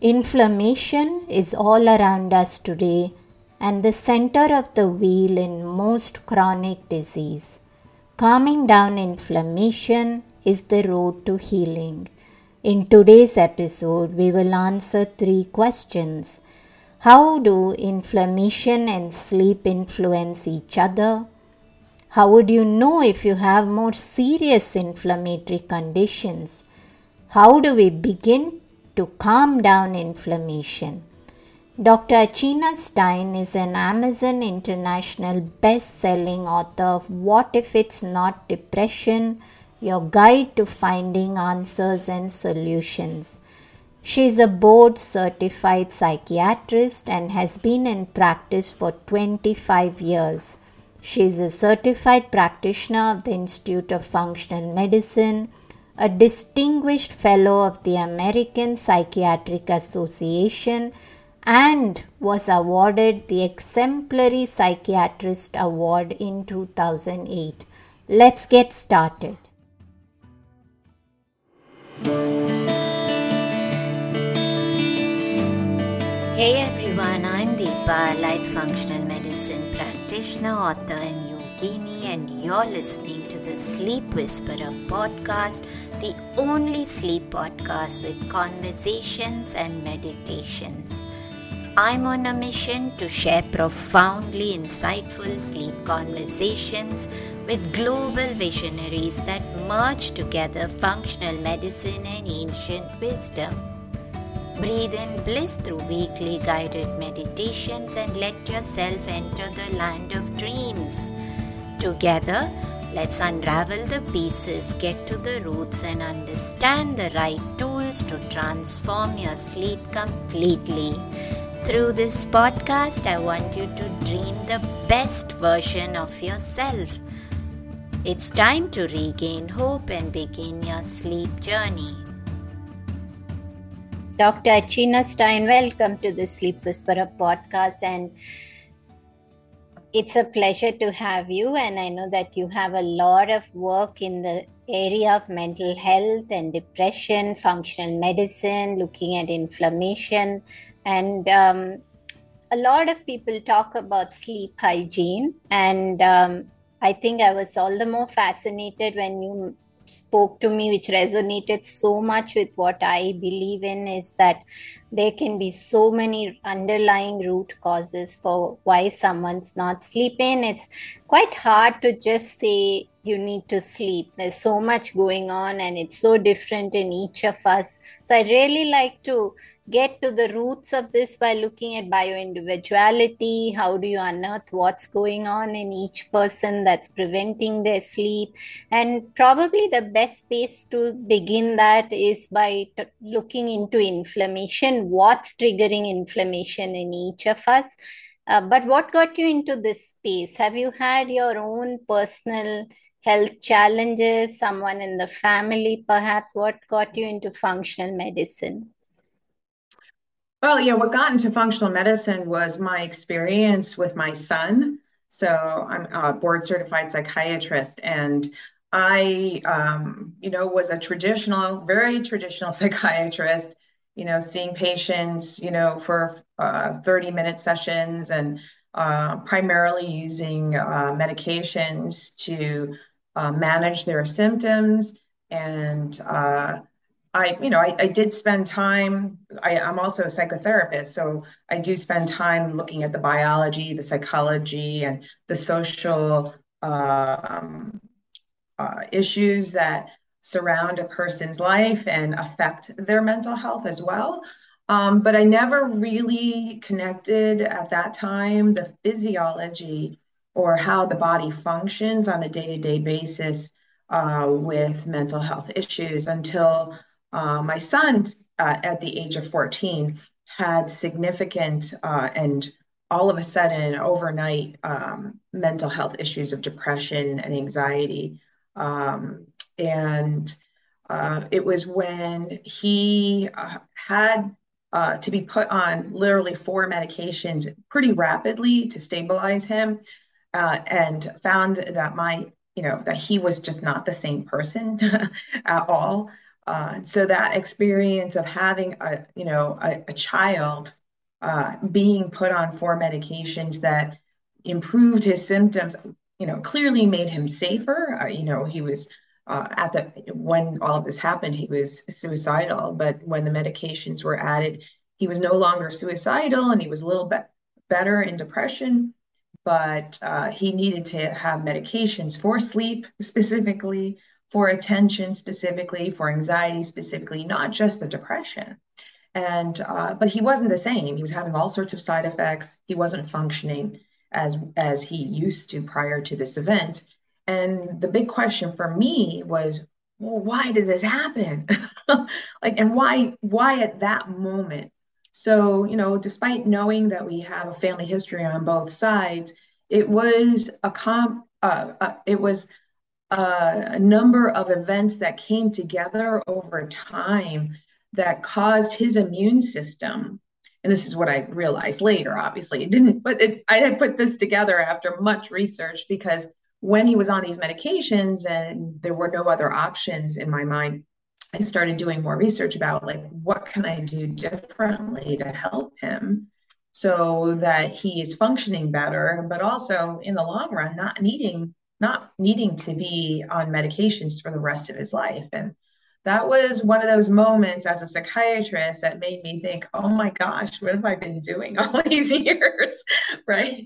Inflammation is all around us today and the center of the wheel in most chronic disease. Calming down inflammation is the road to healing. In today's episode, we will answer three questions. How do inflammation and sleep influence each other? How would you know if you have more serious inflammatory conditions? How do we begin to calm down inflammation? Dr. Achina Stein is an Amazon International best selling author of What If It's Not Depression? Your Guide to Finding Answers and Solutions. She is a board certified psychiatrist and has been in practice for 25 years. She is a certified practitioner of the Institute of Functional Medicine, a distinguished fellow of the American Psychiatric Association, and was awarded the Exemplary Psychiatrist Award in 2008. Let's get started. Hey everyone, I'm Deepa, Allied Functional Medicine practitioner, author, and yogini, and you're listening to the Sleep Whisperer podcast, the only sleep podcast with conversations and meditations. I'm on a mission to share profoundly insightful sleep conversations with global visionaries that merge together functional medicine and ancient wisdom. Breathe in bliss through weekly guided meditations and let yourself enter the land of dreams. Together, let's unravel the pieces, get to the roots, and understand the right tools to transform your sleep completely. Through this podcast, I want you to dream the best version of yourself. It's time to regain hope and begin your sleep journey. Dr. Achina Stein, welcome to the Sleep Whisperer podcast. And it's a pleasure to have you. And I know that you have a lot of work in the area of mental health and depression, functional medicine, looking at inflammation. And um, a lot of people talk about sleep hygiene. And um, I think I was all the more fascinated when you spoke to me, which resonated so much with what I believe in, is that there can be so many underlying root causes for why someone's not sleeping. It's quite hard to just say you need to sleep. There's so much going on, and it's so different in each of us. So I'd really like to get to the roots of this by looking at bioindividuality. How do you unearth what's going on in each person that's preventing their sleep? And probably the best place to begin that is by t- looking into inflammation. What's triggering inflammation in each of us? Uh, but what got you into this space? Have you had your own personal health challenges, someone in the family perhaps? What got you into functional medicine? Well, yeah, what got into functional medicine was my experience with my son. So I'm a board certified psychiatrist, and I, um, you know, was a traditional, very traditional psychiatrist. You know, seeing patients, you know, for uh, 30 minute sessions and uh, primarily using uh, medications to uh, manage their symptoms and uh, I, you know, I, I did spend time, I, I'm also a psychotherapist, so I do spend time looking at the biology, the psychology, and the social um, uh, issues that surround a person's life and affect their mental health as well. Um, but I never really connected at that time the physiology or how the body functions on a day to day basis uh, with mental health issues until uh, my son, uh, at the age of 14, had significant uh, and all of a sudden overnight um, mental health issues of depression and anxiety. Um, and uh, it was when he uh, had uh, to be put on literally four medications pretty rapidly to stabilize him and found that my you know that he was just not the same person at all Uh, so that experience of having a you know a, a child uh, being put on four medications that improved his symptoms, you know, clearly made him safer. Uh, you know, he was uh, at the when all of this happened, he was suicidal. But when the medications were added, he was no longer suicidal, and he was a little bit better in depression. But uh, he needed to have medications for sleep specifically, for attention specifically, for anxiety specifically, not just the depression. And uh, but he wasn't the same. He was having all sorts of side effects. He wasn't functioning as as he used to prior to this event. And the big question for me was, well, why did this happen? like, and why why at that moment? So, you know, despite knowing that we have a family history on both sides, it was a comp. Uh, uh, it was a number of events that came together over time that caused his immune system and this is what I realized later, obviously. It didn't, but it, I had put this together after much research because when he was on these medications and there were no other options in my mind, I started doing more research about like what can I do differently to help him so that he is functioning better, but also in the long run, not needing not needing to be on medications for the rest of his life. And that was one of those moments as a psychiatrist that made me think, oh my gosh, what have I been doing all these years? right.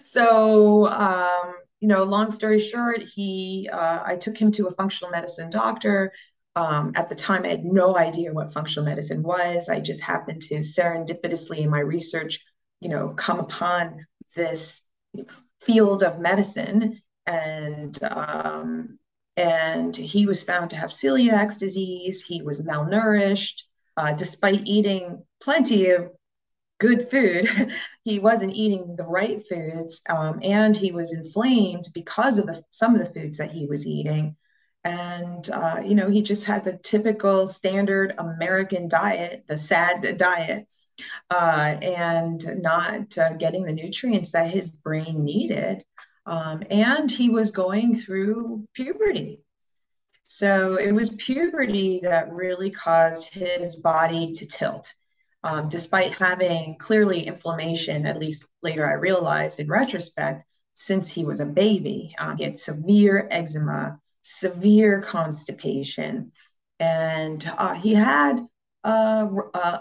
So, um, you know, long story short, he, uh, I took him to a functional medicine doctor. Um, at the time, I had no idea what functional medicine was. I just happened to serendipitously in my research, you know, come upon this field of medicine and um, and he was found to have celiac disease. He was malnourished, uh, despite eating plenty of good food. he wasn't eating the right foods, um, and he was inflamed because of the, some of the foods that he was eating. And uh, you know, he just had the typical standard American diet, the SAD diet, uh, and not uh, getting the nutrients that his brain needed. Um, and he was going through puberty. So it was puberty that really caused his body to tilt. Um, despite having clearly inflammation, at least later I realized in retrospect, since he was a baby. Um, he had severe eczema, severe constipation, and uh, he had a,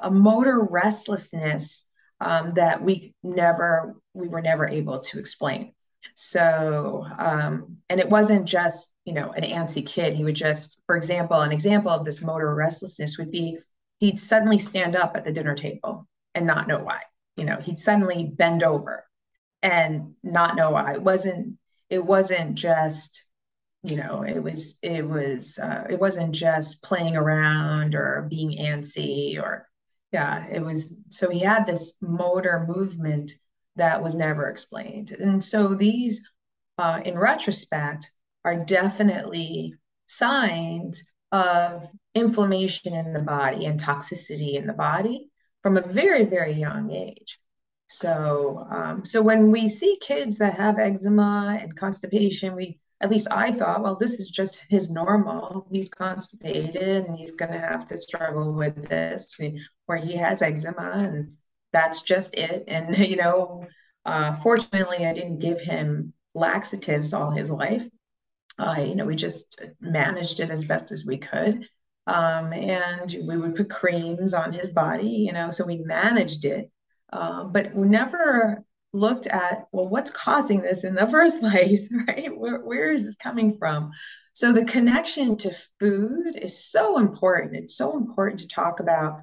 a, motor restlessness um, that we never we were never able to explain. So, um, and it wasn't just, you know, an antsy kid. He would just, for example, an example of this motor restlessness would be he'd suddenly stand up at the dinner table and not know why. You know, he'd suddenly bend over and not know why. It wasn't, it wasn't just, you know, it was, it was, uh, it wasn't just playing around or being antsy or, yeah, it was, so he had this motor movement that was never explained. And so these, uh, in retrospect, are definitely signs of inflammation in the body and toxicity in the body from a very, very young age. So, um, so when we see kids that have eczema and constipation, we at least I thought, well, this is just his normal. He's constipated and he's going to have to struggle with this, where he has eczema and that's just it. And, you know, uh, fortunately, I didn't give him laxatives all his life. Uh, you know, we just managed it as best as we could. Um, and we would put creams on his body, you know, so we managed it. Uh, but we never looked at, well, what's causing this in the first place, right? Where, where is this coming from? So the connection to food is so important. It's so important to talk about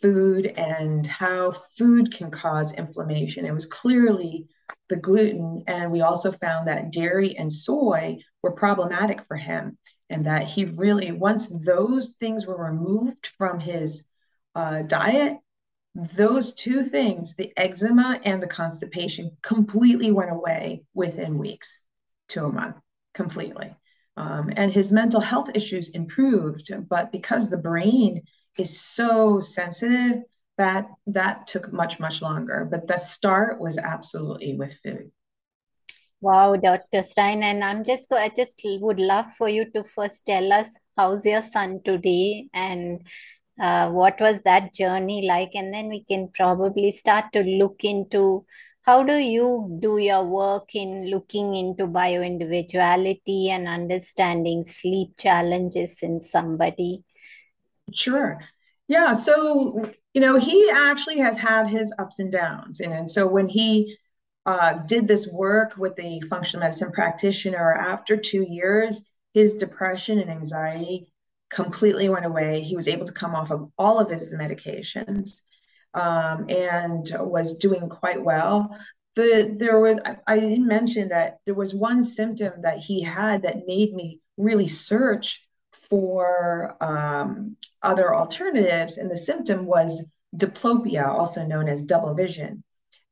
food and how food can cause inflammation. It was clearly the gluten. And we also found that dairy and soy were problematic for him. And that he really, once those things were removed from his uh, diet, those two things, the eczema and the constipation, completely went away within weeks to a month, completely. Um, and his mental health issues improved, but because the brain is so sensitive that that took much much longer but the start was absolutely with food Wow, Dr. Stein, and I'm just I just would love for you to first tell us how's your son today and uh, what was that journey like, and then we can probably start to look into how do you do your work in looking into bioindividuality and understanding sleep challenges in somebody. Sure. Yeah. So, you know, he actually has had his ups and downs. And so when he uh, did this work with the functional medicine practitioner, after two years, his depression and anxiety completely went away. He was able to come off of all of his medications um, and was doing quite well. The, there was, I, I didn't mention that there was one symptom that he had that made me really search for um, other alternatives, and the symptom was diplopia, also known as double vision.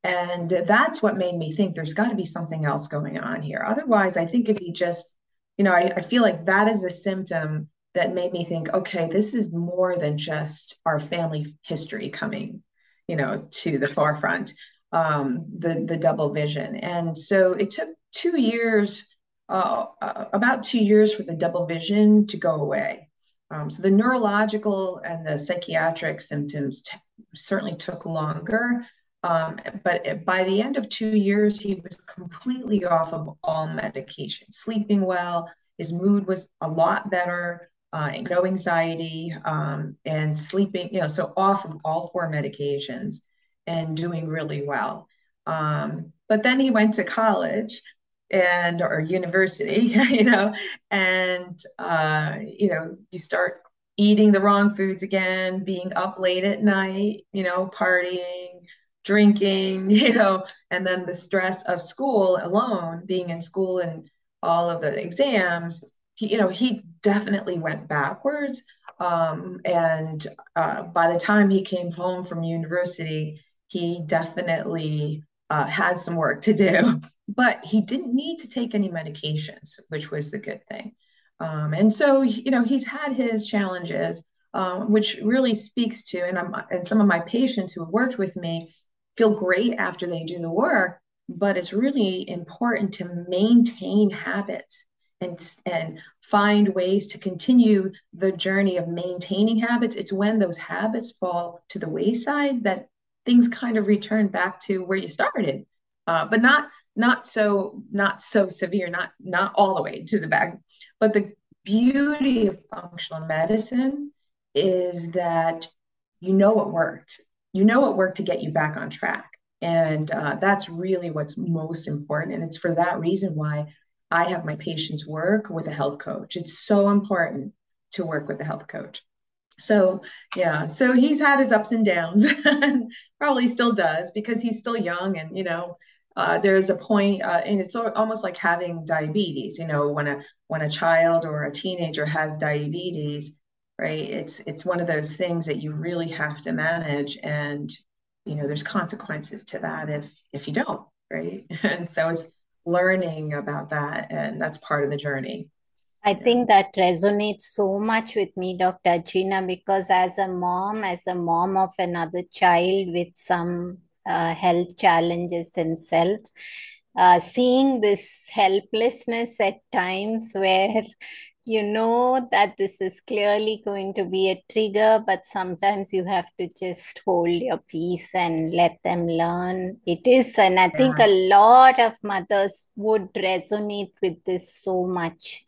And that's what made me think there's got to be something else going on here. Otherwise, I think if he just, you know, I, I feel like that is a symptom that made me think, okay, this is more than just our family history coming, you know, to the forefront, um, the the double vision. And so it took two years, uh, uh about two years for the double vision to go away. Um, so the neurological and the psychiatric symptoms t- certainly took longer. Um, but by the end of two years, he was completely off of all medication, sleeping well. His mood was a lot better, uh, no anxiety, um, and sleeping, you know, so off of all four medications and doing really well. Um, but then he went to college and or university you know and uh, you know you start eating the wrong foods again being up late at night you know partying drinking you know and then the stress of school alone being in school and all of the exams he you know he definitely went backwards um, and uh, by the time he came home from university he definitely uh, had some work to do but he didn't need to take any medications, which was the good thing. Um, and so, you know, he's had his challenges, um, which really speaks to, and, I'm, and some of my patients who have worked with me feel great after they do the work, but it's really important to maintain habits and, and find ways to continue the journey of maintaining habits. It's when those habits fall to the wayside that things kind of return back to where you started. Uh, but not not so not so severe not not all the way to the back. But the beauty of functional medicine is that you know what worked. You know what worked to get you back on track. And uh, that's really what's most important. And it's for that reason why i have my patients work with a health coach. It's so important to work with a health coach. So yeah so he's had his ups and downs and probably still does because he's still young and you know uh, there's a point, uh, and it's almost like having diabetes. You know, when a when a child or a teenager has diabetes, right? It's it's one of those things that you really have to manage, and you know, there's consequences to that if if you don't, right? And so it's learning about that, and that's part of the journey. I think that resonates so much with me, Dr. Achina, because as a mom, as a mom of another child with some uh, health challenges himself. Uh, seeing this helplessness at times where you know that this is clearly going to be a trigger, but sometimes you have to just hold your peace and let them learn. It is, and I think a lot of mothers would resonate with this so much.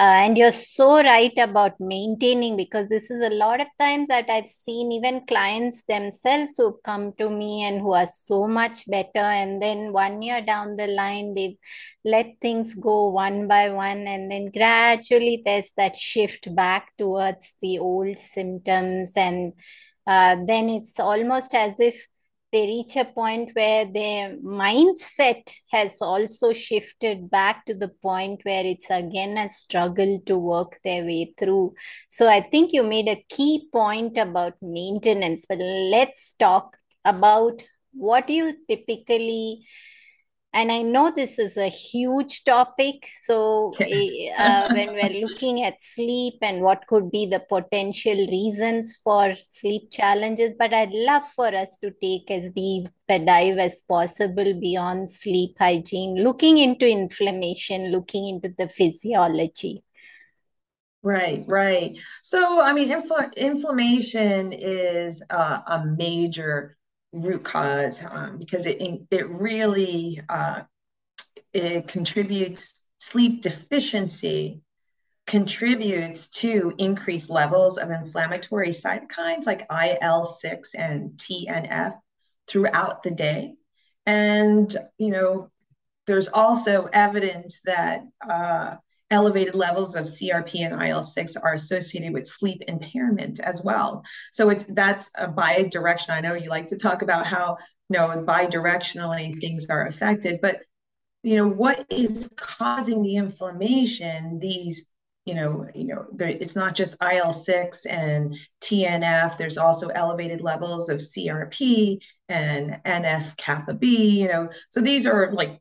Uh, and you're so right about maintaining because this is a lot of times that I've seen even clients themselves who've come to me and who are so much better. And then one year down the line, they've let things go one by one. And then gradually there's that shift back towards the old symptoms. And uh, then it's almost as if they reach a point where their mindset has also shifted back to the point where it's again a struggle to work their way through. So I think you made a key point about maintenance, but let's talk about what you typically and I know this is a huge topic. So, yes. uh, when we're looking at sleep and what could be the potential reasons for sleep challenges, but I'd love for us to take as deep a dive as possible beyond sleep hygiene, looking into inflammation, looking into the physiology. Right, right. So, I mean, infl- inflammation is uh, a major root cause um, because it it really uh, it contributes sleep deficiency contributes to increased levels of inflammatory cytokines like IL6 and TNF throughout the day. And, you know, there's also evidence that uh, elevated levels of CRP and IL-6 are associated with sleep impairment as well. So it's that's a bi-direction. I know you like to talk about how you know bi-directionally things are affected, but you know what is causing the inflammation? These you know, you know, there, it's not just IL-6 and TNF. There's also elevated levels of CRP and NF kappa B. You know, so these are like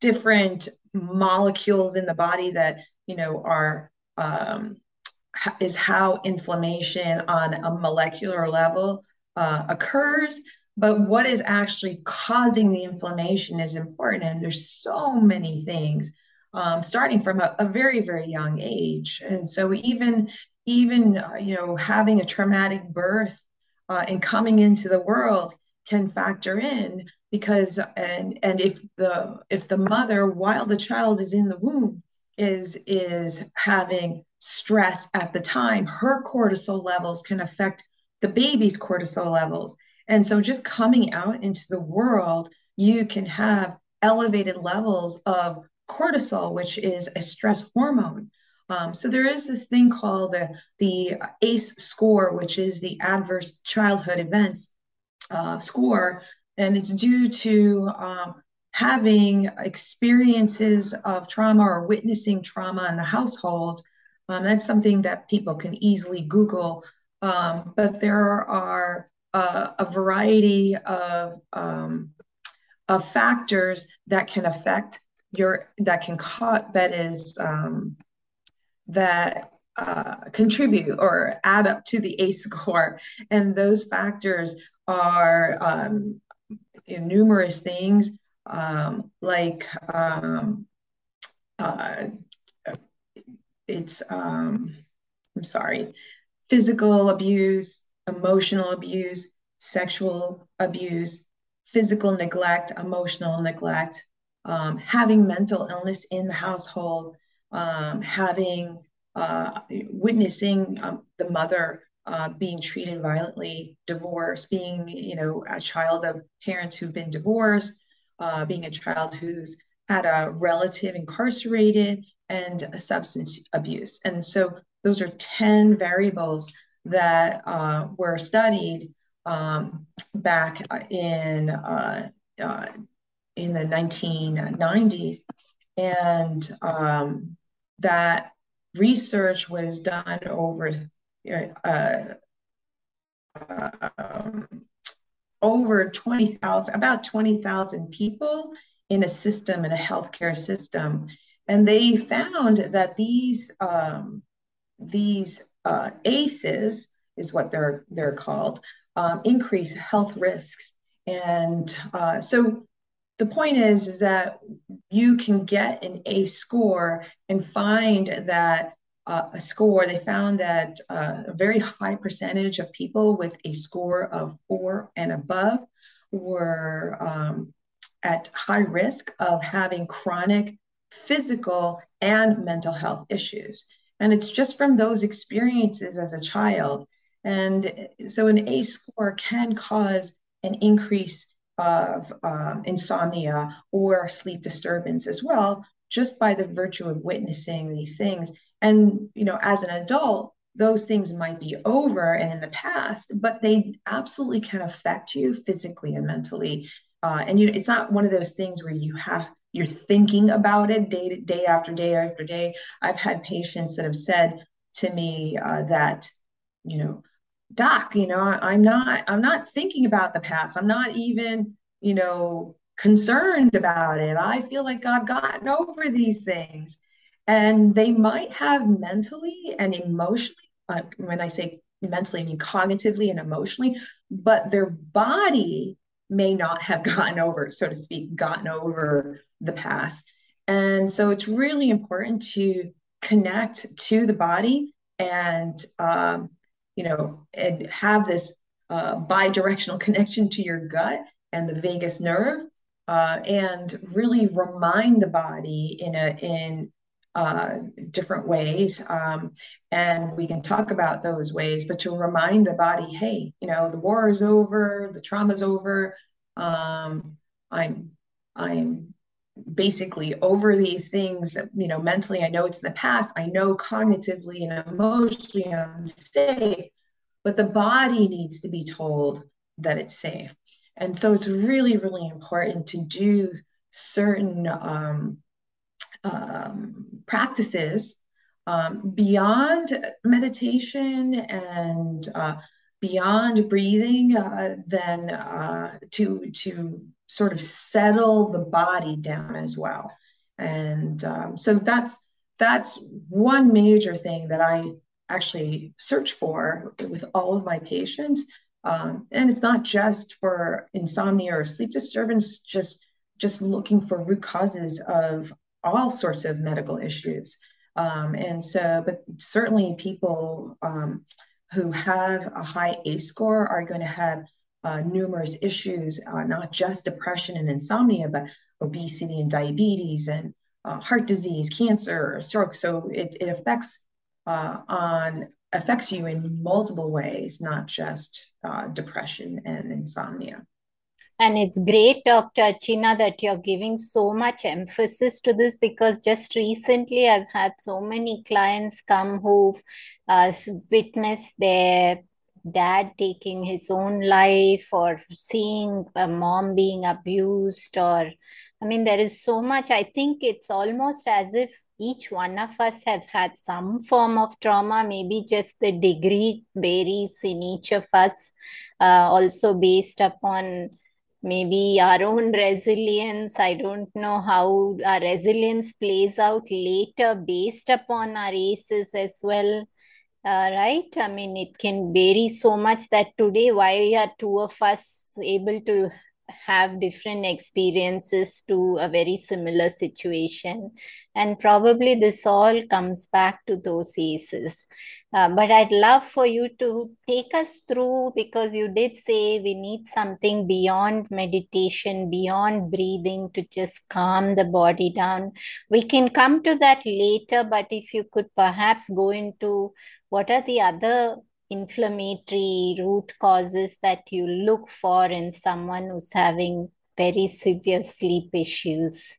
different molecules in the body that you know are um, is how inflammation on a molecular level uh, occurs. But what is actually causing the inflammation is important and there's so many things um, starting from a, a, very very young age. And so even even uh, you know having a traumatic birth uh, and coming into the world can factor in because and and if the if the mother while the child is in the womb is is having stress at the time her cortisol levels can affect the baby's cortisol levels. And so just coming out into the world you can have elevated levels of cortisol which is a stress hormone. Um, so there is this thing called the, the ACE score, which is the adverse childhood events uh, score, and it's due to um, having experiences of trauma or witnessing trauma in the household. Um, that's something that people can easily Google, um, but there are uh, a variety of um, of factors that can affect your that can cause that is um, that uh, contribute or add up to the ACE score, and those factors are um, numerous things um, like um, uh, it's um, I'm sorry, physical abuse, emotional abuse, sexual abuse, physical neglect, emotional neglect, um, having mental illness in the household, um, having uh, witnessing um, the mother uh, being treated violently, divorce, being, you know, a child of parents who've been divorced, uh, being a child who's had a relative incarcerated, and substance abuse. And so those are 10 variables that uh, were studied um, back in uh, uh, in the 1990s, and um, that research was done over uh, um, over 20,000, about 20,000 people in a system, in a healthcare system. And they found that these, um, these uh, ACEs, is what they're, they're called, um, increase health risks. And uh, so the point is, is that you can get an ACE score and find that uh, a score, they found that uh, a very high percentage of people with a score of four and above were um, at high risk of having chronic physical and mental health issues. And it's just from those experiences as a child. And so an A score can cause an increase of um, insomnia or sleep disturbance as well, just by the virtue of witnessing these things and, you know, as an adult, those things might be over and in the past, but they absolutely can affect you physically and mentally. Uh, and you know, it's not one of those things where you have you're thinking about it day to day after day after day. I've had patients that have said to me uh, that, you know, doc, you know, I, I'm not I'm not thinking about the past. I'm not even, you know, concerned about it. I feel like I've gotten over these things. And they might have mentally and emotionally, uh, when I say mentally, I mean cognitively and emotionally, but their body may not have gotten over, so to speak, gotten over the past. And so it's really important to connect to the body and, um, you know, and have this uh, bi-directional connection to your gut and the vagus nerve, uh, and really remind the body in a in uh, different ways. Um, and we can talk about those ways, but to remind the body, hey, you know, the war is over, the trauma's over. Um, I'm, I'm basically over these things, you know, mentally, I know it's in the past. I know cognitively and emotionally I'm safe, but the body needs to be told that it's safe. And so it's really, really important to do certain um, um, practices um, beyond meditation and uh, beyond breathing, uh, then uh, to to sort of settle the body down as well. And um, so that's that's one major thing that I actually search for with all of my patients. Um, and it's not just for insomnia or sleep disturbance, just just looking for root causes of all sorts of medical issues. Um, and so, but certainly people um, who have a high ACE score are going to have uh, numerous issues, uh, not just depression and insomnia, but obesity and diabetes and uh, heart disease, cancer, stroke. So it, it affects uh, on affects you in multiple ways, not just uh, depression and insomnia. And it's great, Dr. Archana, that you're giving so much emphasis to this because just recently I've had so many clients come who've uh, witnessed their dad taking his own life or seeing a mom being abused or i mean there is so much i think it's almost as if each one of us have had some form of trauma maybe just the degree varies in each of us uh, also based upon maybe our own resilience. I don't know how our resilience plays out later based upon our ACEs as well. Uh, right? I mean, it can vary so much that today, why are two of us able to have different experiences to a very similar situation. And probably this all comes back to those ACEs. Uh, but I'd love for you to take us through because you did say we need something beyond meditation, beyond breathing to just calm the body down. We can come to that later, but if you could perhaps go into what are the other inflammatory root causes that you look for in someone who's having very severe sleep issues?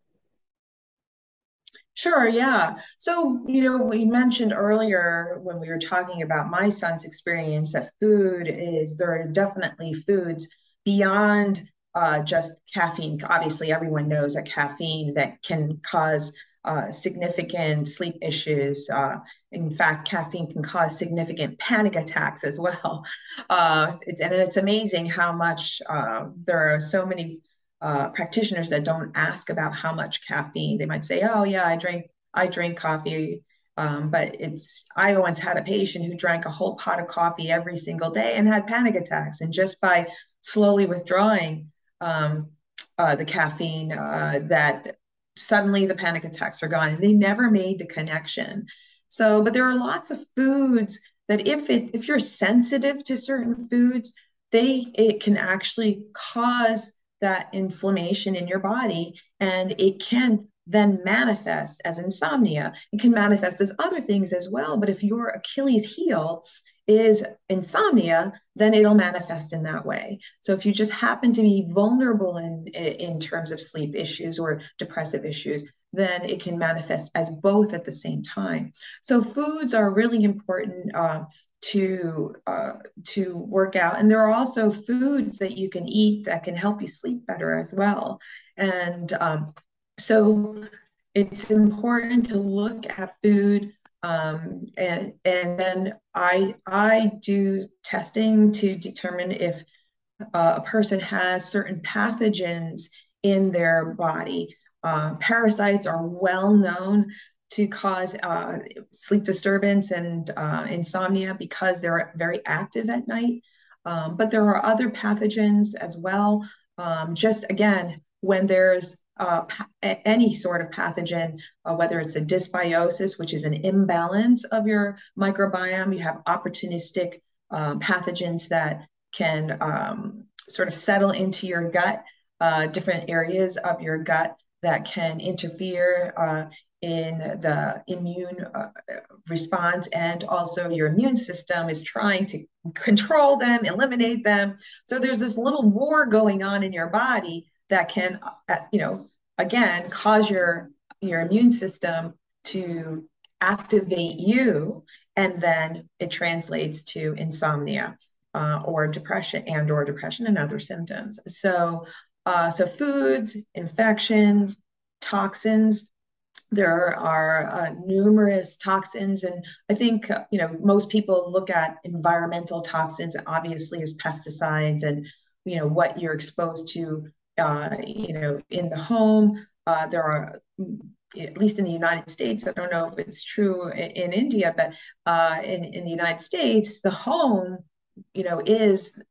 Sure, yeah. So, you know, we mentioned earlier when we were talking about my son's experience that food is, there are definitely foods beyond uh, just caffeine. Obviously, everyone knows that caffeine that can cause uh, significant sleep issues. Uh, in fact, caffeine can cause significant panic attacks as well. Uh, it's, and it's amazing how much uh, there are so many uh, practitioners that don't ask about how much caffeine. They might say, "Oh yeah, I drink I drink coffee." Um, but it's I once had a patient who drank a whole pot of coffee every single day and had panic attacks. And just by slowly withdrawing um, uh, the caffeine, that suddenly the panic attacks are gone and they never made the connection. So but there are lots of foods that if it if you're sensitive to certain foods they it can actually cause that inflammation in your body and it can then manifest as insomnia. It can manifest as other things as well but if your achilles heel is insomnia, then it'll manifest in that way. So if you just happen to be vulnerable in in terms of sleep issues or depressive issues, then it can manifest as both at the same time. So foods are really important uh, to uh, to work out, and there are also foods that you can eat that can help you sleep better as well. And um, so it's important to look at food um, and and then I I do testing to determine if uh, a person has certain pathogens in their body. Uh, parasites are well known to cause uh, sleep disturbance and uh, insomnia because they're very active at night. Um, but there are other pathogens as well. Um, just again, when there's uh, any sort of pathogen, uh, whether it's a dysbiosis, which is an imbalance of your microbiome, you have opportunistic um, pathogens that can um, sort of settle into your gut, uh, different areas of your gut that can interfere uh, in the immune uh, response. And also your immune system is trying to control them eliminate them. So there's this little war going on in your body that can uh, you know again cause your your immune system to activate you and then it translates to insomnia uh, or depression and or depression and other symptoms. So uh, so foods infections toxins there are uh, numerous toxins and i think uh, you know most people look at environmental toxins obviously as pesticides and you know what you're exposed to uh, you know in the home uh, there are at least in the united states i don't know if it's true in, in india but uh, in, in the united states the home you know is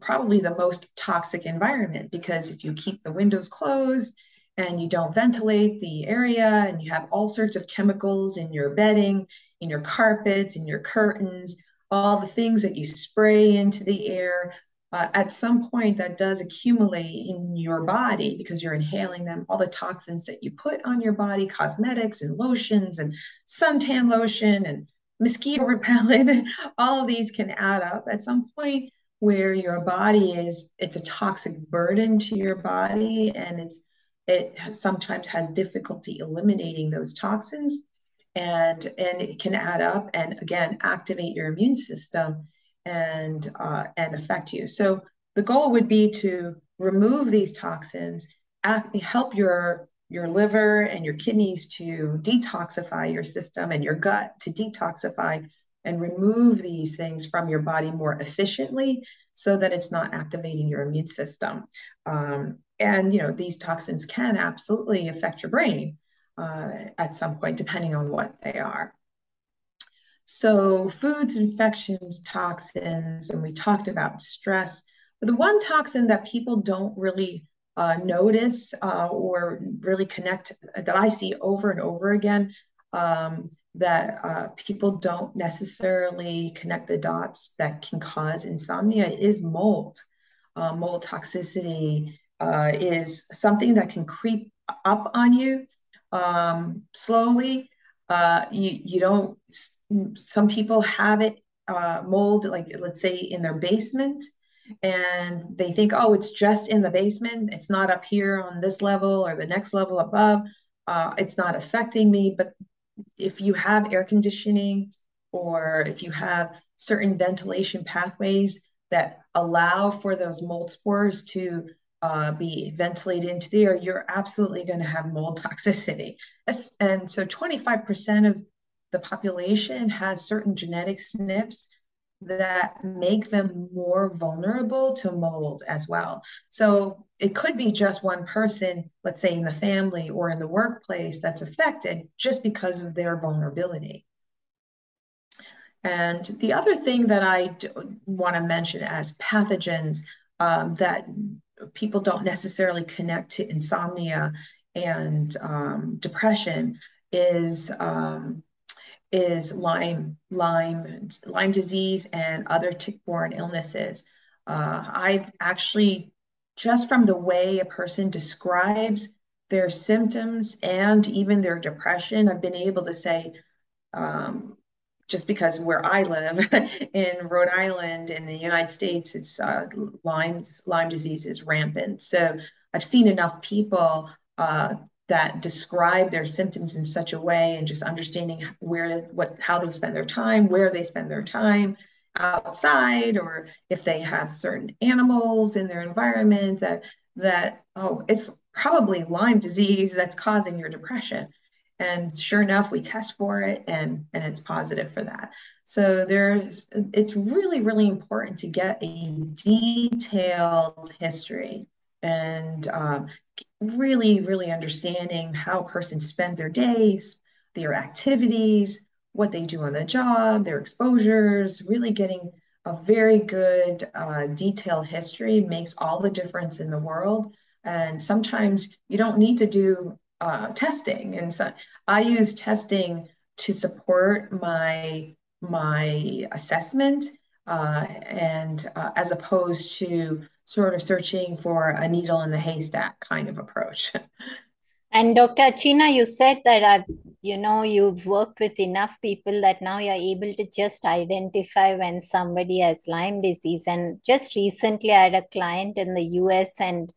probably the most toxic environment because if you keep the windows closed and you don't ventilate the area and you have all sorts of chemicals in your bedding, in your carpets, in your curtains, all the things that you spray into the air. Uh, at some point, that does accumulate in your body because you're inhaling them. All the toxins that you put on your body, cosmetics and lotions and suntan lotion and mosquito repellent, all of these can add up at some point where your body is, it's a toxic burden to your body and it's it sometimes has difficulty eliminating those toxins and and it can add up and again activate your immune system and uh, and affect you. So the goal would be to remove these toxins help your your liver and your kidneys to detoxify your system and your gut to detoxify and remove these things from your body more efficiently so that it's not activating your immune system. Um, and you know these toxins can absolutely affect your brain uh, at some point depending on what they are so foods infections toxins and we talked about stress but the one toxin that people don't really uh, notice uh, or really connect that i see over and over again um, that uh, people don't necessarily connect the dots that can cause insomnia is mold uh, mold toxicity uh, is something that can creep up on you um, slowly. Uh, you, you don't, some people have it uh, mold, like let's say in their basement, and they think, oh, it's just in the basement. It's not up here on this level or the next level above. Uh, it's not affecting me. But if you have air conditioning or if you have certain ventilation pathways that allow for those mold spores to uh, be ventilated into the air, you're absolutely going to have mold toxicity. And so 25% of the population has certain genetic SNPs that make them more vulnerable to mold as well. So it could be just one person, let's say in the family or in the workplace, that's affected just because of their vulnerability. And the other thing that I want to mention as pathogens um, that people don't necessarily connect to insomnia and um, depression is um, is Lyme, Lyme, Lyme disease and other tick-borne illnesses. Uh, I've actually, just from the way a person describes their symptoms and even their depression, I've been able to say, um, just because where I live in Rhode Island in the United States, it's uh, Lyme Lyme disease is rampant. So I've seen enough people uh, that describe their symptoms in such a way, and just understanding where what how they spend their time, where they spend their time outside, or if they have certain animals in their environment that that oh it's probably Lyme disease that's causing your depression. And sure enough we test for it and and it's positive for that. So there's it's really really important to get a detailed history and um, really, really understanding how a person spends their days, their activities, what they do on the job, their exposures, really getting a very good uh, detailed history makes all the difference in the world. And sometimes you don't need to do uh, testing. And so I use testing to support my my assessment uh, and uh, as opposed to sort of searching for a needle in the haystack kind of approach. And Dr. Achina, you said that I've, you know, you've worked with enough people that now you're able to just identify when somebody has Lyme disease. And just recently, I had a client in the US, and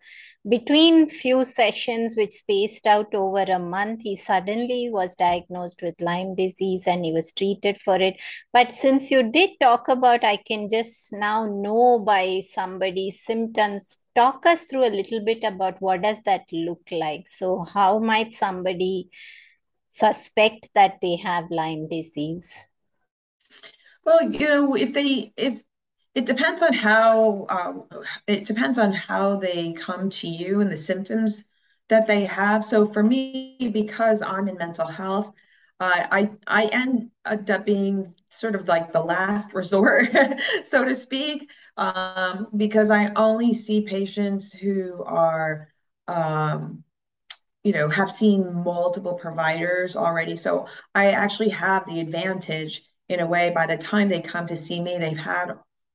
between few sessions, which spaced out over a month, he suddenly was diagnosed with Lyme disease and he was treated for it. But since you did talk about, I can just now know by somebody's symptoms talk us through a little bit about what does that look like? So how might somebody suspect that they have lyme disease? Well you know if they if it depends on how uh, it depends on how they come to you and the symptoms that they have. So for me because i'm in mental health uh, I I end up being sort of like the last resort, so to speak, um, because I only see patients who are, um, you know, have seen multiple providers already. So I actually have the advantage in a way. By the time they come to see me, they've had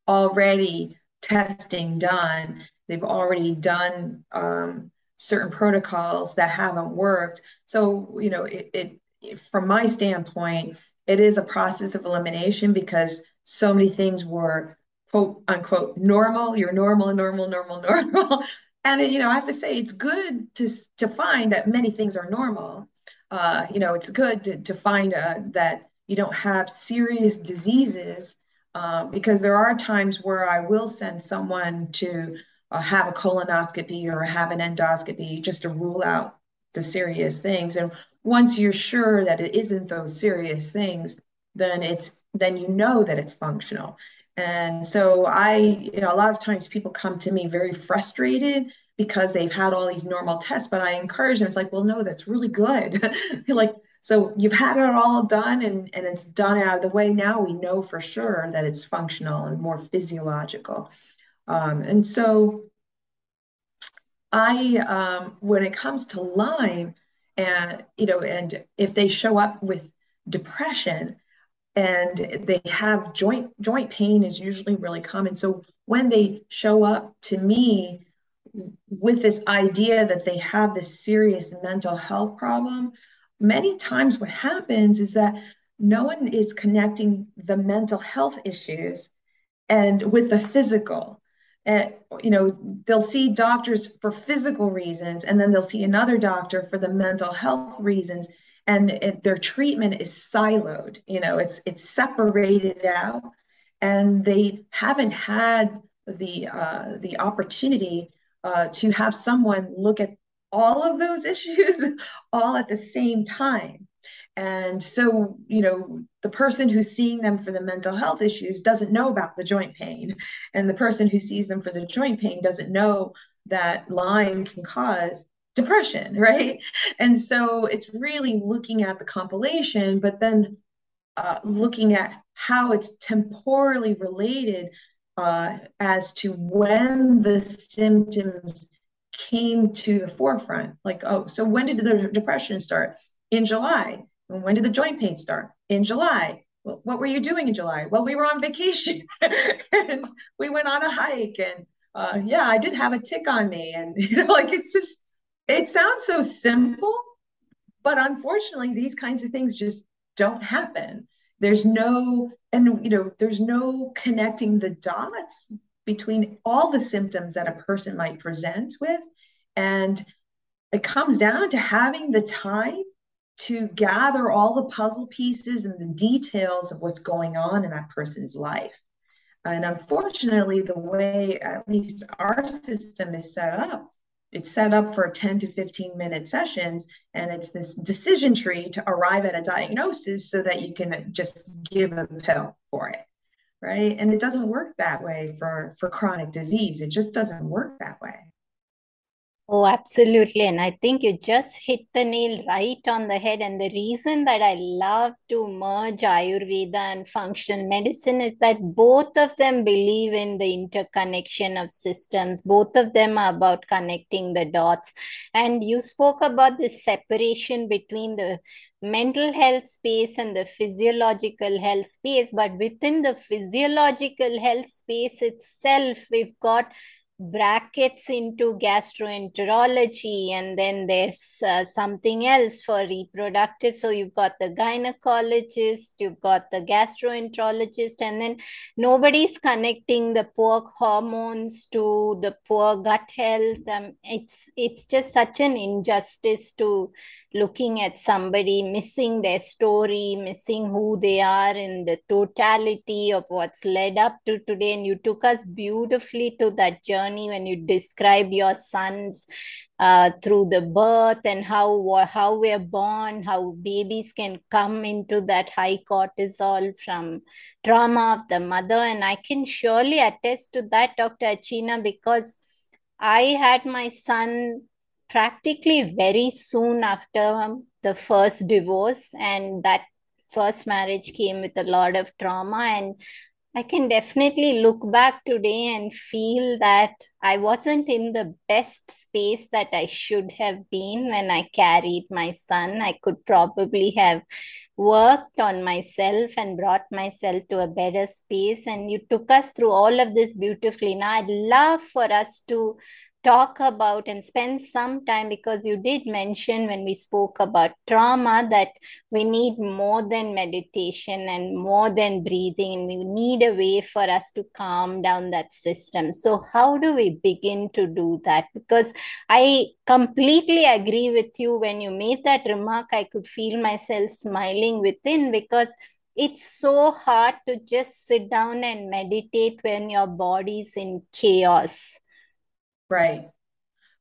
already testing done. They've already done um, certain protocols that haven't worked. So you know, it, it from my standpoint, it is a process of elimination because so many things were quote unquote normal. You're normal, normal, normal, normal. and you know, I have to say it's good to to find that many things are normal. Uh, you know, it's good to, to find uh, that you don't have serious diseases uh, because there are times where I will send someone to uh, have a colonoscopy or have an endoscopy just to rule out the serious things. And once you're sure that it isn't those serious things, then it's then you know that it's functional. And so I, you know, a lot of times people come to me very frustrated because they've had all these normal tests, but I encourage them. It's like, well, no, that's really good. like, so you've had it all done and, and it's done out of the way. Now we know for sure that it's functional and more physiological. Um, and so I, um, when it comes to Lyme, and you know and if they show up with depression and they have joint joint pain is usually really common. So when they show up to me with this idea that they have this serious mental health problem many times what happens is that no one is connecting the mental health issues and with the physical. Uh, you know they'll see doctors for physical reasons and then they'll see another doctor for the mental health reasons and it, their treatment is siloed you know it's it's separated out and they haven't had the uh, the opportunity uh, to have someone look at all of those issues all at the same time and so, you know, the person who's seeing them for the mental health issues doesn't know about the joint pain. And the person who sees them for the joint pain doesn't know that Lyme can cause depression, right? And so it's really looking at the compilation, but then uh, looking at how it's temporally related uh, as to when the symptoms came to the forefront. Like, oh, so when did the depression start? In July. When did the joint pain start? In July. What were you doing in July? Well, we were on vacation and we went on a hike and uh, yeah, I did have a tick on me. And you know, like it's just, it sounds so simple, but unfortunately, these kinds of things just don't happen. There's no, and you know, there's no connecting the dots between all the symptoms that a person might present with. And it comes down to having the time to gather all the puzzle pieces and the details of what's going on in that person's life. And unfortunately, the way at least our system is set up, it's set up for 10 to 15 minute sessions, and it's this decision tree to arrive at a diagnosis so that you can just give a pill for it. Right. And it doesn't work that way for, for chronic disease. It just doesn't work that way. Oh, absolutely. And I think you just hit the nail right on the head. And the reason that I love to merge Ayurveda and functional medicine is that both of them believe in the interconnection of systems. Both of them are about connecting the dots. And you spoke about the separation between the mental health space and the physiological health space. But within the physiological health space itself, we've got brackets into gastroenterology and then there's uh, something else for reproductive so you've got the gynecologist you've got the gastroenterologist and then nobody's connecting the poor hormones to the poor gut health um, it's it's just such an injustice to looking at somebody missing their story, missing who they are in the totality of what's led up to today. And you took us beautifully to that journey when you described your sons uh, through the birth and how how we're born, how babies can come into that high cortisol from trauma of the mother. And I can surely attest to that, Dr. Achina, because I had my son practically very soon after the first divorce and that first marriage came with a lot of trauma and I can definitely look back today and feel that I wasn't in the best space that I should have been when I carried my son. I could probably have worked on myself and brought myself to a better space. And you took us through all of this beautifully. Now, I'd love for us to talk about and spend some time because you did mention when we spoke about trauma that we need more than meditation and more than breathing and we need a way for us to calm down that system. So how do we begin to do that? Because i completely agree with you. When you made that remark i could feel myself smiling within because it's so hard to just sit down and meditate when your body's in chaos Right.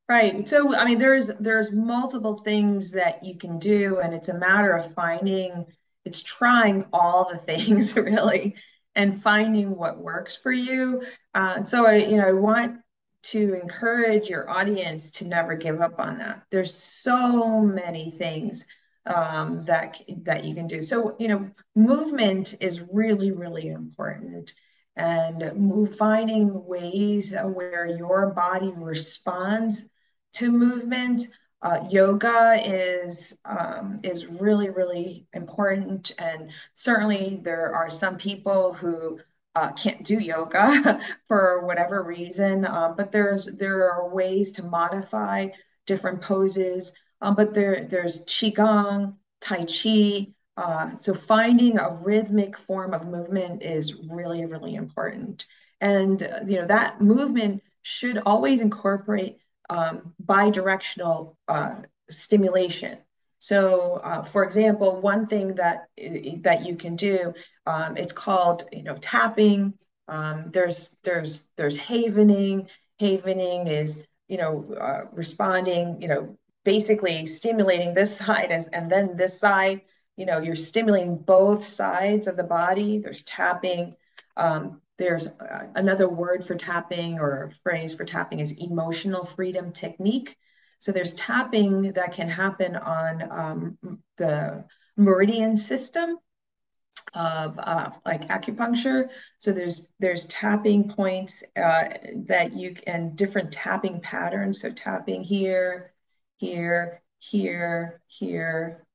Right. So, I mean, there's there's multiple things that you can do, and it's a matter of finding, it's trying all the things really, and finding what works for you. Uh, so, I, you know, I want to encourage your audience to never give up on that. There's so many things um, that that you can do. So, you know, movement is really, really important and move, finding ways where your body responds to movement. Uh, yoga is um, is really really important, and certainly there are some people who uh, can't do yoga for whatever reason. Um, but there's there are ways to modify different poses. Um, but there there's qigong, tai chi, uh, so finding a rhythmic form of movement is really, really important. And, you know, that movement should always incorporate um, bidirectional uh, stimulation. So, uh, for example, one thing that that you can do, um, it's called, you know, tapping. Um, there's there's there's havening. Havening is, you know, uh, responding, you know, basically stimulating this side as, and then this side you know, you're stimulating both sides of the body. There's tapping. Um, there's uh, another word for tapping or phrase for tapping is emotional freedom technique. So there's tapping that can happen on um, the meridian system of uh, like acupuncture. So there's there's tapping points uh, that you can different tapping patterns. So tapping here, here, here, here,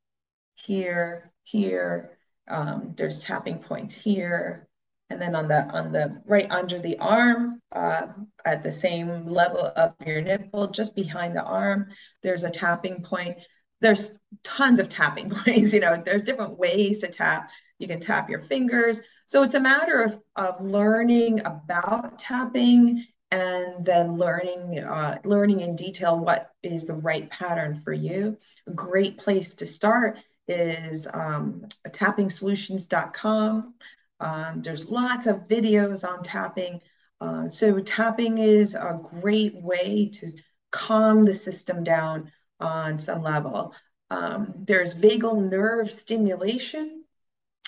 here, here. Um, there's tapping points here. And then on the on the right under the arm, uh, at the same level of your nipple, just behind the arm, there's a tapping point. There's tons of tapping points. You know, there's different ways to tap. You can tap your fingers. So it's a matter of, of learning about tapping and then learning uh, learning in detail what is the right pattern for you. A great place to start is um, tappingsolutions.com. Um, there's lots of videos on tapping. Uh, so tapping is a great way to calm the system down on some level. Um, there's vagal nerve stimulation,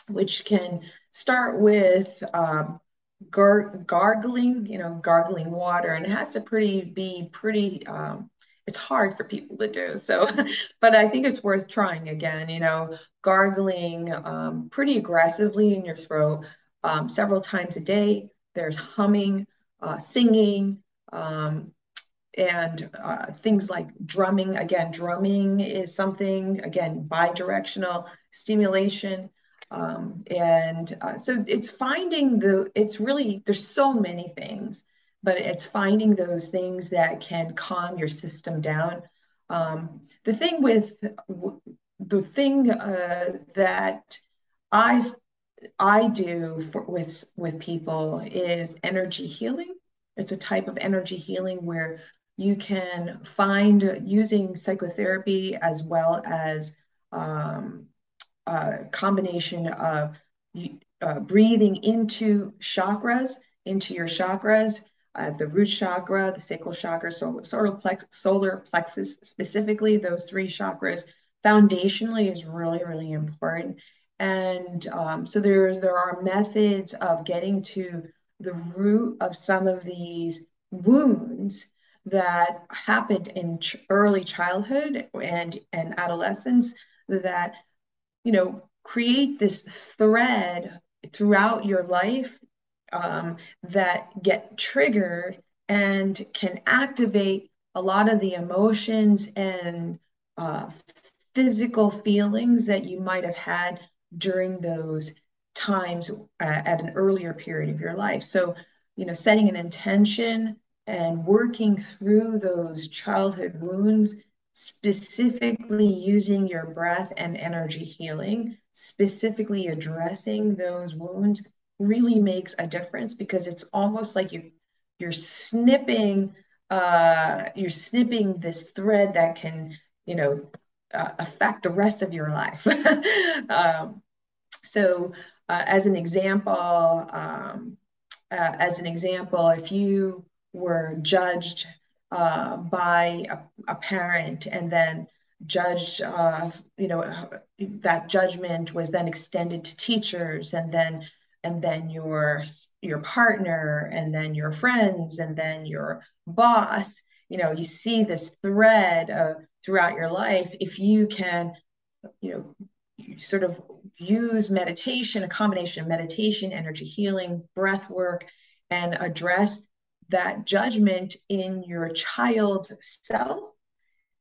which can start with um, gar gargling, you know, gargling water, and it has to pretty be pretty um, it's hard for people to do. So, but I think it's worth trying again. You know, gargling um, pretty aggressively in your throat um, several times a day. There's humming, uh, singing, um, and uh, things like drumming. Again, drumming is something, again, bidirectional stimulation. Um, and uh, so it's finding the, it's really, there's so many things, but it's finding those things that can calm your system down. Um, the thing with, the thing uh, that I I do for, with with people is energy healing. It's a type of energy healing where you can find using psychotherapy as well as um, a combination of uh, breathing into chakras, into your chakras, uh, the root chakra, the sacral chakra, so solar, plex, solar plexus specifically, those three chakras foundationally is really, really important. And um, so there, there are methods of getting to the root of some of these wounds that happened in ch- early childhood and, and adolescence that, you know, create this thread throughout your life um, that get triggered and can activate a lot of the emotions and uh, physical feelings that you might have had during those times uh, at an earlier period of your life. So, you know, setting an intention and working through those childhood wounds, specifically using your breath and energy healing, specifically addressing those wounds really makes a difference because it's almost like you you're snipping uh, you're snipping this thread that can you know uh, affect the rest of your life. um, so, uh, as an example, um, uh, as an example, if you were judged uh, by a, a, parent and then judged, uh, you know, that judgment was then extended to teachers and then and then your your partner and then your friends and then your boss you know you see this thread uh, throughout your life. If you can you know sort of use meditation a combination of meditation energy healing breath work and address that judgment in your child's self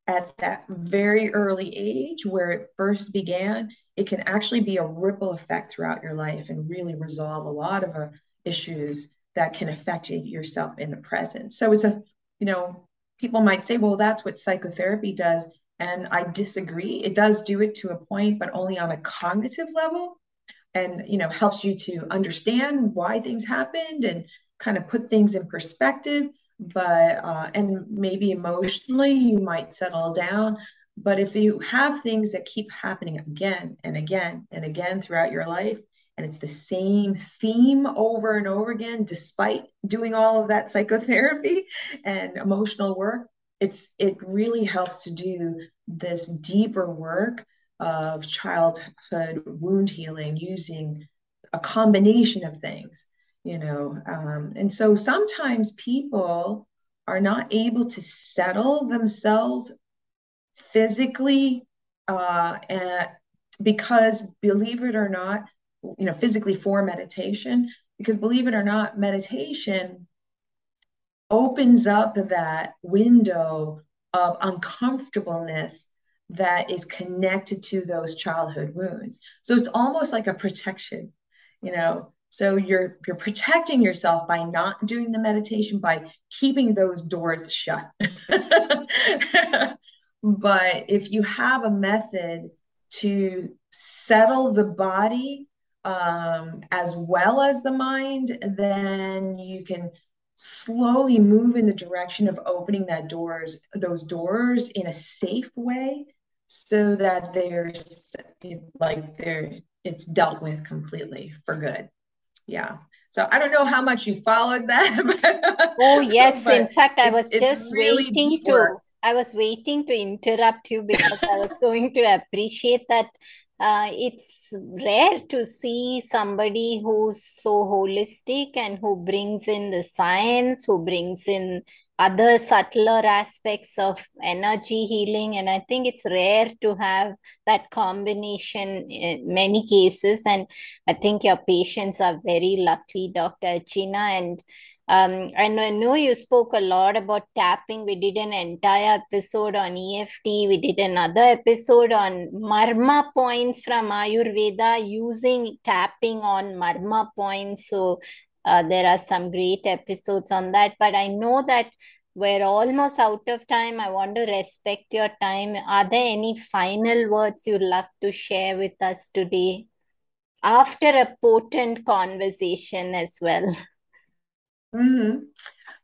at that very early age where it first began it can actually be a ripple effect throughout your life and really resolve a lot of uh, issues that can affect yourself in the present so it's a you know people might say, well, that's what psychotherapy does. And I disagree. It does do it to a point, but only on a cognitive level and you know helps you to understand why things happened and kind of put things in perspective but uh, and maybe emotionally you might settle down but if you have things that keep happening again and again and again throughout your life and it's the same theme over and over again despite doing all of that psychotherapy and emotional work it's it really helps to do this deeper work of childhood wound healing using a combination of things you know um, and so sometimes people are not able to settle themselves physically uh, and because believe it or not you know physically for meditation because believe it or not meditation opens up that window of uncomfortableness that is connected to those childhood wounds. So it's almost like a protection you know so you're you're protecting yourself by not doing the meditation by keeping those doors shut but if you have a method to settle the body um, as well as the mind, then you can slowly move in the direction of opening that doors, those doors in a safe way, so that there's like they're it's dealt with completely for good. Yeah. So I don't know how much you followed that. But, oh yes, in fact, I was just really waiting to. Work. I was waiting to interrupt you because I was going to appreciate that uh, it's rare to see somebody who's so holistic and who brings in the science, who brings in other subtler aspects of energy healing and i think it's rare to have that combination in many cases and i think your patients are very lucky dr Achina and um, and I know you spoke a lot about tapping. We did an entire episode on EFT. We did another episode on marma points from Ayurveda using tapping on marma points. So uh, there are some great episodes on that. But I know that we're almost out of time. I want to respect your time. Are there any final words you'd love to share with us today? After a potent conversation as well. Mm-hmm.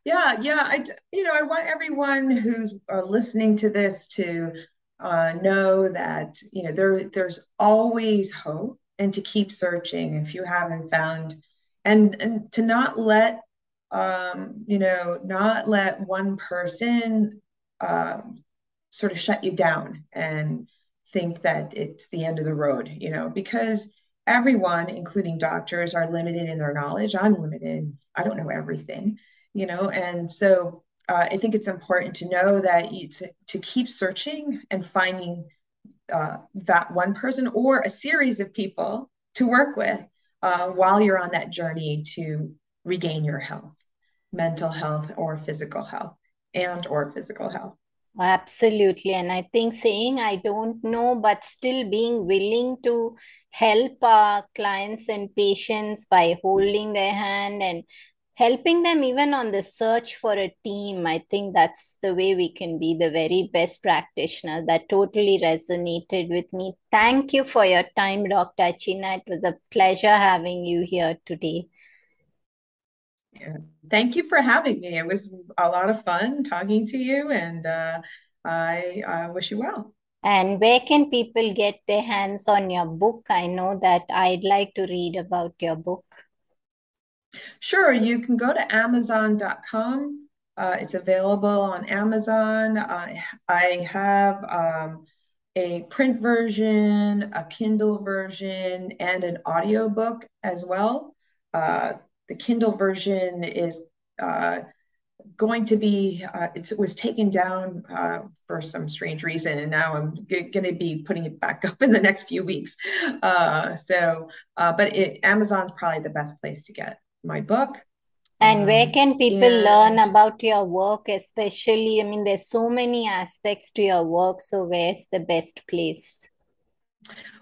Yeah, yeah. I, you know, I want everyone who's uh, listening to this to uh, know that you know there there's always hope, and to keep searching if you haven't found, and and to not let um, you know not let one person uh, sort of shut you down and think that it's the end of the road. You know, because everyone, including doctors, are limited in their knowledge. I'm limited. I don't know everything, you know, and so uh, I think it's important to know that you to, to keep searching and finding uh, that one person or a series of people to work with uh, while you're on that journey to regain your health, mental health or physical health, and or physical health. Absolutely. And I think saying I don't know, but still being willing to help our clients and patients by holding their hand and helping them even on the search for a team. I think that's the way we can be the very best practitioner. That totally resonated with me. Thank you for your time, Dr. Achina. It was a pleasure having you here today. Yeah. Thank you for having me. It was a lot of fun talking to you, and uh, I uh, wish you well. And where can people get their hands on your book? I know that I'd like to read about your book. Sure, you can go to Amazon.com. Uh, it's available on Amazon. I, I have um, a print version, a Kindle version, and an audiobook as well. Uh, the Kindle version is uh, going to be, uh, it was taken down uh, for some strange reason, and now I'm g- going to be putting it back up in the next few weeks. Uh, so, but it, Amazon's probably the best place to get my book. And where um, can people and... learn about your work, especially? I mean, there's so many aspects to your work. So, where's the best place?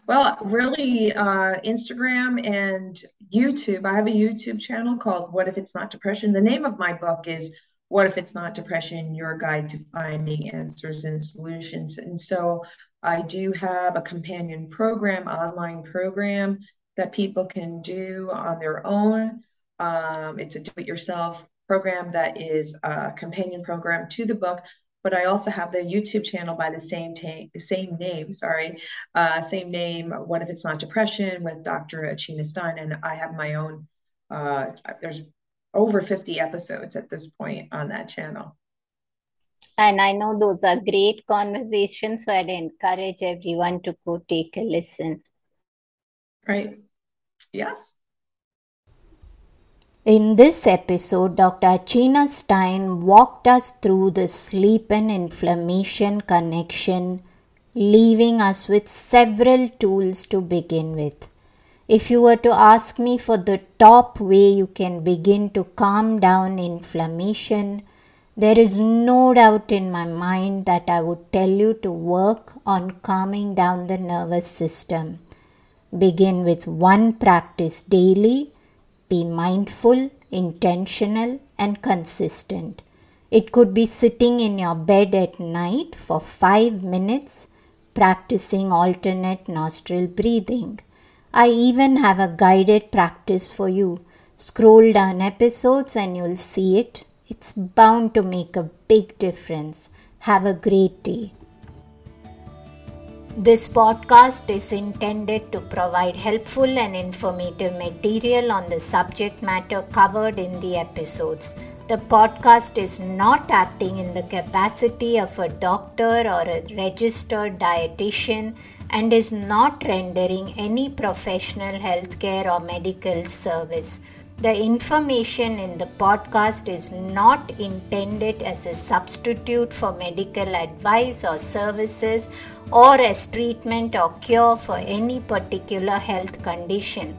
Well, really, uh, Instagram and YouTube. I have a YouTube channel called What If It's Not Depression. The name of my book is What If It's Not Depression Your Guide to Finding Answers and Solutions. And so I do have a companion program, online program that people can do on their own. Um, it's a do it yourself program that is a companion program to the book but I also have the YouTube channel by the same same name. Sorry, uh, same name. What if it's not depression with Dr. Achina Stein, and I have my own. Uh, there's over 50 episodes at this point on that channel. And I know those are great conversations, so I'd encourage everyone to go take a listen. Right. Yes. In this episode, Dr. Achina Stein walked us through the sleep and inflammation connection, leaving us with several tools to begin with. If you were to ask me for the top way you can begin to calm down inflammation, there is no doubt in my mind that I would tell you to work on calming down the nervous system. Begin with one practice daily be mindful, intentional, and consistent. It could be sitting in your bed at night for five minutes, practicing alternate nostril breathing. I even have a guided practice for you. Scroll down episodes and you'll see it. It's bound to make a big difference. Have a great day. This podcast is intended to provide helpful and informative material on the subject matter covered in the episodes. The podcast is not acting in the capacity of a doctor or a registered dietitian and is not rendering any professional healthcare or medical service. The information in the podcast is not intended as a substitute for medical advice or services or as treatment or cure for any particular health condition.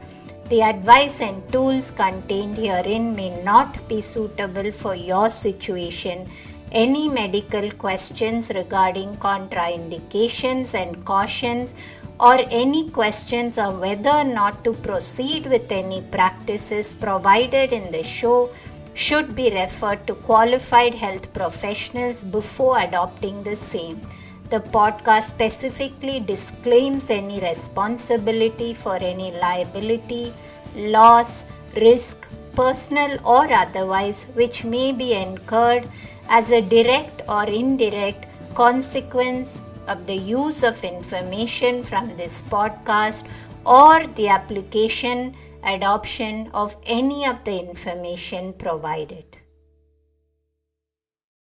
The advice and tools contained herein may not be suitable for your situation. Any medical questions regarding contraindications and cautions or any questions on whether or not to proceed with any practices provided in the show should be referred to qualified health professionals before adopting the same. The podcast specifically disclaims any responsibility for any liability, loss, risk, personal or otherwise, which may be incurred as a direct or indirect consequence of the use of information from this podcast or the application adoption of any of the information provided.